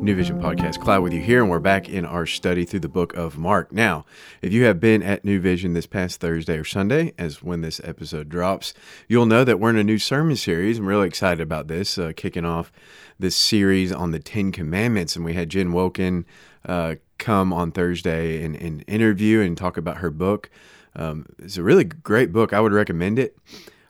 New Vision Podcast. Cloud with you here, and we're back in our study through the book of Mark. Now, if you have been at New Vision this past Thursday or Sunday, as when this episode drops, you'll know that we're in a new sermon series. I'm really excited about this, uh, kicking off this series on the Ten Commandments. And we had Jen Wilkin uh, come on Thursday and, and, interview and talk about her book. Um, it's a really great book. I would recommend it.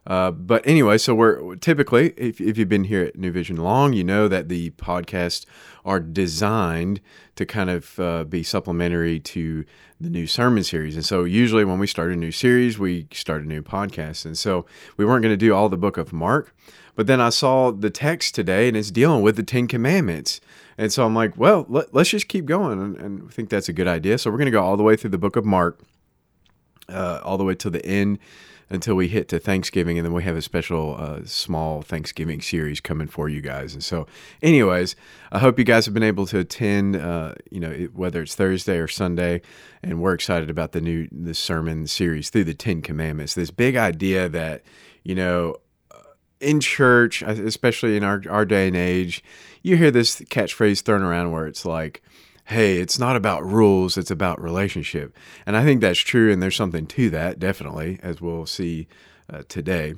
Uh, but anyway, so we're typically, if, if you've been here at New Vision long, you know that the podcasts are designed to kind of uh, be supplementary to the new sermon series. And so usually when we start a new series, we start a new podcast. And so we weren't going to do all the book of Mark, but then I saw the text today and it's dealing with the Ten Commandments. And so I'm like, well, let, us just keep going. And, and, I think that's a good idea. So we're going to go all the way through the book of Mark, uh, all the way to the end until we hit to Thanksgiving, and then we have a special uh, small Thanksgiving series coming for you guys. And so, anyways, I hope you guys have been able to attend. Uh, you know, whether it's Thursday or Sunday, and we're excited about the new the sermon series through the Ten Commandments. This big idea that you know in church, especially in our, our day and age, you hear this catchphrase thrown around where it's like, hey, it's not about rules, it's about relationship. And I think that's true, and there's something to that, definitely, as we'll see uh, today.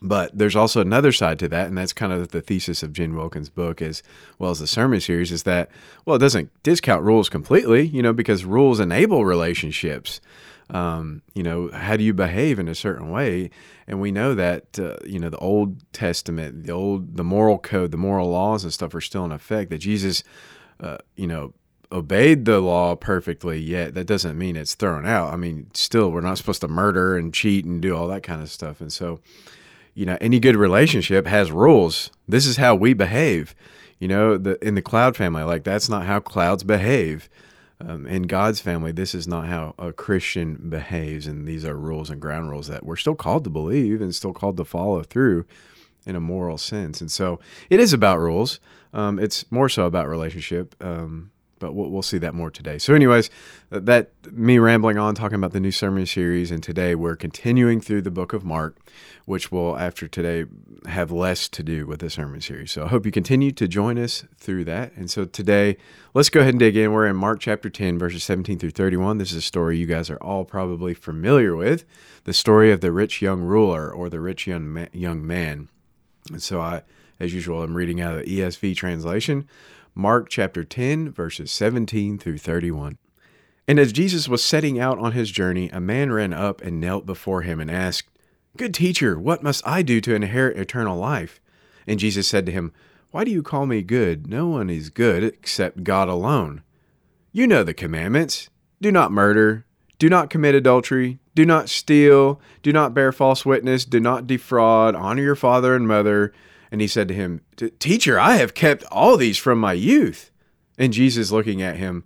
But there's also another side to that, and that's kind of the thesis of Jen Wilkin's book, as well as the sermon series, is that, well, it doesn't discount rules completely, you know, because rules enable relationships. Um, you know, how do you behave in a certain way? And we know that, uh, you know, the Old Testament, the old, the moral code, the moral laws and stuff are still in effect, that Jesus uh, you know, obeyed the law perfectly yet, that doesn't mean it's thrown out. I mean, still, we're not supposed to murder and cheat and do all that kind of stuff. And so, you know, any good relationship has rules. This is how we behave. You know, the in the cloud family, like that's not how clouds behave. Um, in God's family, this is not how a Christian behaves, and these are rules and ground rules that we're still called to believe and still called to follow through in a moral sense. And so, it is about rules. Um, it's more so about relationship, um, but we'll, we'll, see that more today. So, anyways, that me rambling on talking about the new sermon series, and today we're continuing through the book of Mark, which will after today have less to do with the sermon series. So, I hope you continue to join us through that. And so today, let's go ahead and dig in. We're in Mark chapter 10, verses 17 through 31. This is a story you guys are all probably familiar with, the story of the rich young ruler or the rich young ma- young man. And so I as usual, I'm reading out of the ESV translation, Mark chapter 10, verses 17 through 31. And as Jesus was setting out on his journey, a man ran up and knelt before him and asked, Good teacher, what must I do to inherit eternal life? And Jesus said to him, Why do you call me good? No one is good except God alone. You know the commandments do not murder, do not commit adultery, do not steal, do not bear false witness, do not defraud, honor your father and mother and he said to him, Teacher, I have kept all these from my youth. And Jesus, looking at him,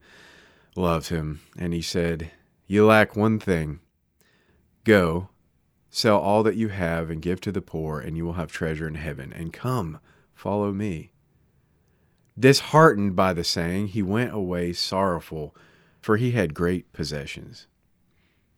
loved him. And he said, You lack one thing. Go, sell all that you have and give to the poor, and you will have treasure in heaven. And come, follow me. Disheartened by the saying, he went away sorrowful, for he had great possessions.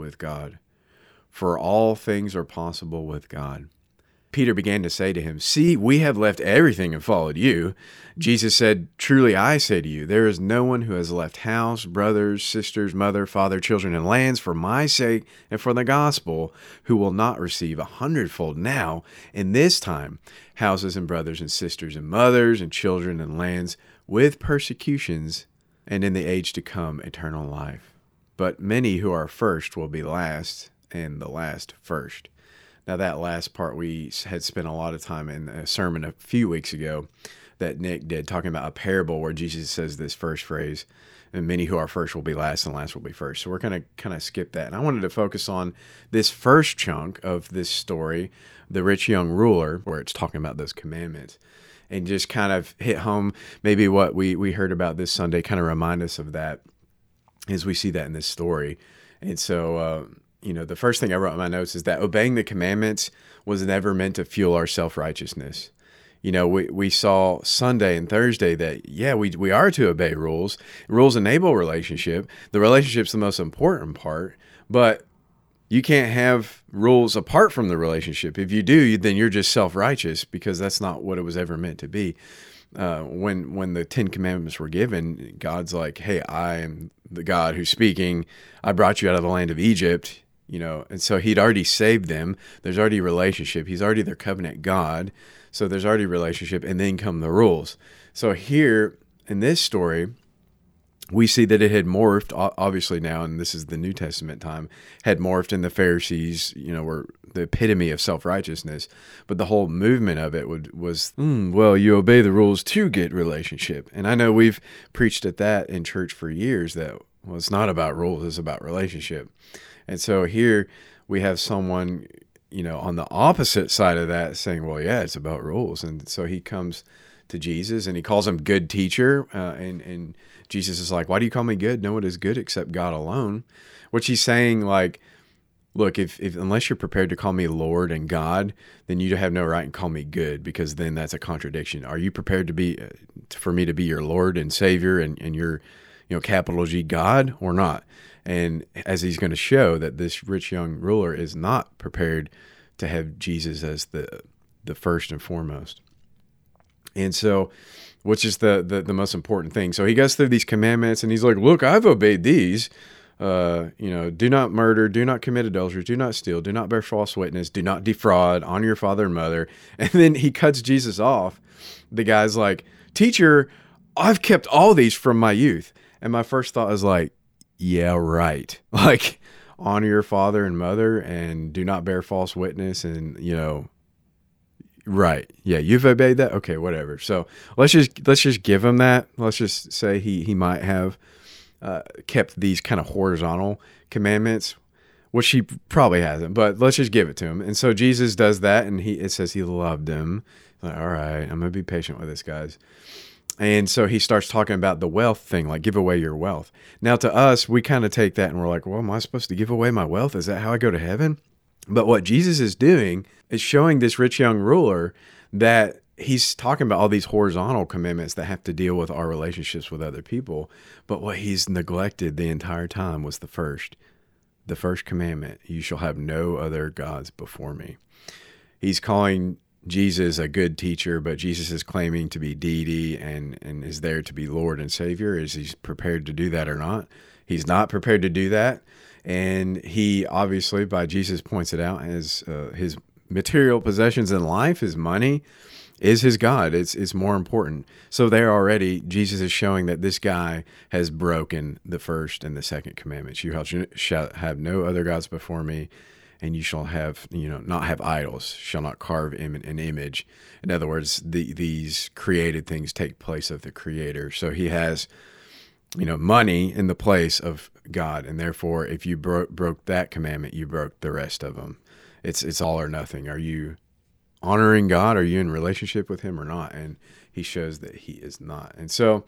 with God. For all things are possible with God. Peter began to say to him, See, we have left everything and followed you. Jesus said, Truly I say to you, there is no one who has left house, brothers, sisters, mother, father, children, and lands for my sake and for the gospel, who will not receive a hundredfold now in this time houses and brothers and sisters and mothers and children and lands with persecutions, and in the age to come eternal life. But many who are first will be last, and the last first. Now, that last part we had spent a lot of time in a sermon a few weeks ago that Nick did, talking about a parable where Jesus says this first phrase, and many who are first will be last, and last will be first. So we're going to kind of skip that. And I wanted to focus on this first chunk of this story, the rich young ruler, where it's talking about those commandments. And just kind of hit home maybe what we, we heard about this Sunday, kind of remind us of that as we see that in this story. And so, uh, you know, the first thing I wrote in my notes is that obeying the commandments was never meant to fuel our self righteousness. You know, we, we saw Sunday and Thursday that, yeah, we, we are to obey rules. Rules enable relationship. The relationship's the most important part, but you can't have rules apart from the relationship. If you do, then you're just self righteous because that's not what it was ever meant to be. Uh, when when the Ten Commandments were given, God's like, "Hey, I am the God who's speaking. I brought you out of the land of Egypt you know? And so he'd already saved them. There's already a relationship. He's already their covenant god. So there's already relationship and then come the rules. So here in this story we see that it had morphed obviously now and this is the new testament time had morphed in the pharisees you know were the epitome of self-righteousness. But the whole movement of it would, was mm, well you obey the rules to get relationship. And i know we've preached at that in church for years that well it's not about rules it's about relationship. And so here we have someone, you know, on the opposite side of that saying, well, yeah, it's about rules. And so he comes to Jesus and he calls him good teacher. Uh, and, and Jesus is like, why do you call me good? No one is good except God alone. Which he's saying, like, look, if, if unless you're prepared to call me Lord and God, then you have no right to call me good because then that's a contradiction. Are you prepared to be, uh, for me to be your Lord and Savior and, and your, you know, capital G God or not? And as he's going to show that this rich young ruler is not prepared to have Jesus as the the first and foremost. And so which is the, the the most important thing. So he goes through these commandments and he's like, "Look, I've obeyed these. Uh, you know, do not murder, do not commit adultery, do not steal, do not bear false witness, do not defraud, honor your father and mother." And then he cuts Jesus off. The guy's like, "Teacher, I've kept all these from my youth." And my first thought is like, yeah, right. Like honor your father and mother and do not bear false witness and, you know, right. Yeah, you've obeyed that. Okay, whatever. So, let's just let's just give him that. Let's just say he he might have uh, kept these kind of horizontal commandments, which he probably hasn't, but let's just give it to him. And so Jesus does that and he it says he loved him. Like, all right, I'm to be patient with this, guys. And so he starts talking about the wealth thing, like give away your wealth. Now, to us, we kind of take that and we're like, well, am I supposed to give away my wealth? Is that how I go to heaven? But what Jesus is doing is showing this rich young ruler that he's talking about all these horizontal commandments that have to deal with our relationships with other people. But what he's neglected the entire time was the first, the first commandment you shall have no other gods before me. He's calling Jesus a good teacher, but Jesus is claiming to be deity and, and is there to be Lord and Savior. Is he prepared to do that or not? He's not prepared to do that. And he obviously, by Jesus points it out, as uh, his material possessions in life, his money, is his God. It's, it's more important. So there already, Jesus is showing that this guy has broken the first and the second commandments. You shall have no other gods before me and you shall have you know not have idols shall not carve an image in other words the, these created things take place of the creator so he has you know money in the place of god and therefore if you bro- broke that commandment you broke the rest of them it's it's all or nothing are you honoring god are you in relationship with him or not and he shows that he is not and so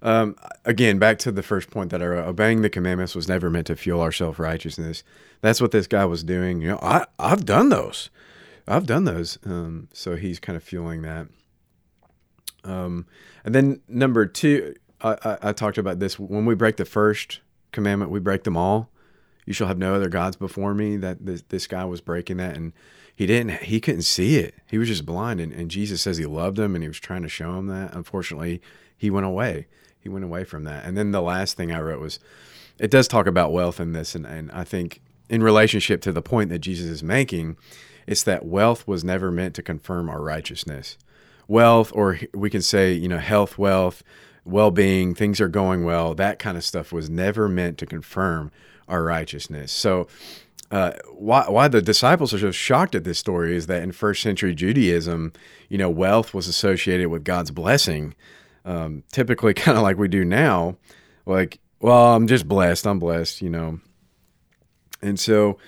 um, again, back to the first point that wrote, obeying the commandments was never meant to fuel our self righteousness. That's what this guy was doing. You know, I I've done those, I've done those. Um, so he's kind of fueling that. Um, and then number two, I, I, talked about this when we break the first commandment, we break them all. You shall have no other gods before me. That this, this guy was breaking that, and he didn't. He couldn't see it. He was just blind. And, and Jesus says he loved him, and he was trying to show him that. Unfortunately, he went away he went away from that. And then the last thing I wrote was, it does talk about wealth in this, and, and I think in relationship to the point that Jesus is making, it's that wealth was never meant to confirm our righteousness. Wealth, or we can say, you know, health, wealth, well being, things are going well, that kind of stuff was never meant to confirm our righteousness. So, uh, why, why the disciples are so shocked at this story is that in first century Judaism, you know, wealth was associated with God's blessing. Um, typically, kind of like we do now, like, well, I'm just blessed. I'm blessed, you know. And so,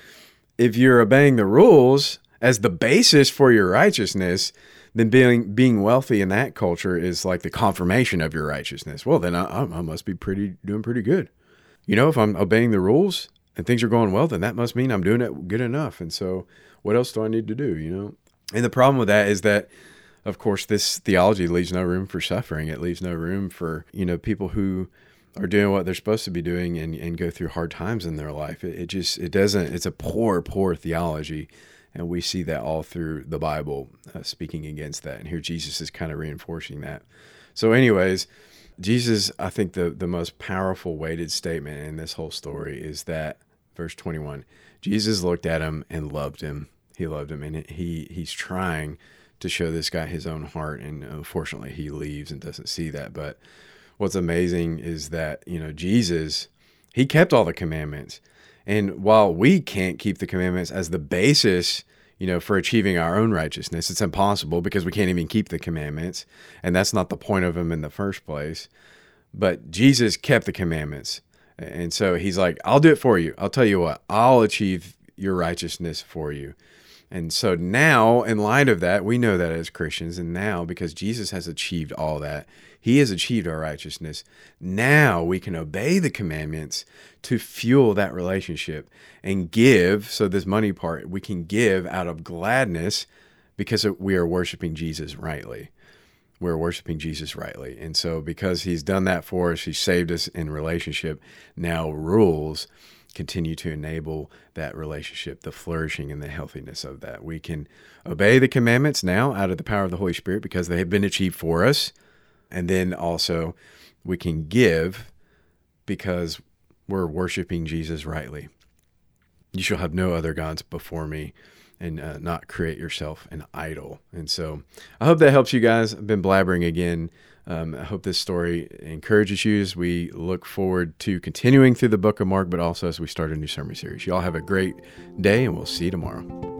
if you're obeying the rules as the basis for your righteousness, then being being wealthy in that culture is like the confirmation of your righteousness. Well, then I, I must be pretty doing pretty good. You know, if I'm obeying the rules and things are going well, then that must mean I'm doing it good enough. And so, what else do I need to do? You know, and the problem with that is that, of course, this theology leaves no room for suffering. It leaves no room for you know people who are doing what they're supposed to be doing and, and go through hard times in their life. It, it just it doesn't. It's a poor, poor theology and we see that all through the Bible uh, speaking against that. And here Jesus is kind of reinforcing that. So, anyways, Jesus, I think the, the most powerful weighted statement in this whole story is that verse 21 Jesus looked at him and loved him. He loved him. And he he's trying to show this guy his own heart. And unfortunately, he leaves and doesn't see that. But what's amazing is that, you know, Jesus, he kept all the commandments. And while we can't keep the commandments as the basis, you know, for achieving our own righteousness, it's impossible because we can't even keep the commandments. And that's not the point of them in the first place. But Jesus kept the commandments. And so he's like, I'll do it for you. I'll tell you what, I'll achieve your righteousness for you. And so now, in light of that, we know that as Christians. And now, because Jesus has achieved all that, he has achieved our righteousness. Now we can obey the commandments to fuel that relationship and give. So, this money part, we can give out of gladness because we are worshiping Jesus rightly. We're worshiping Jesus rightly. And so, because he's done that for us, he saved us in relationship, now rules continue to enable that relationship, the flourishing and the healthiness of that. We can obey the commandments now out of the power of the Holy Spirit because they have been achieved for us. And then also we can give because we're worshiping Jesus rightly. You shall have no other gods before me and uh, not create yourself an idol. And so I hope that helps you guys. I've been blabbering again. Um, I hope this story encourages you as we look forward to continuing through the book of Mark, but also as we start a new sermon series. Y'all have a great day, and we'll see you tomorrow.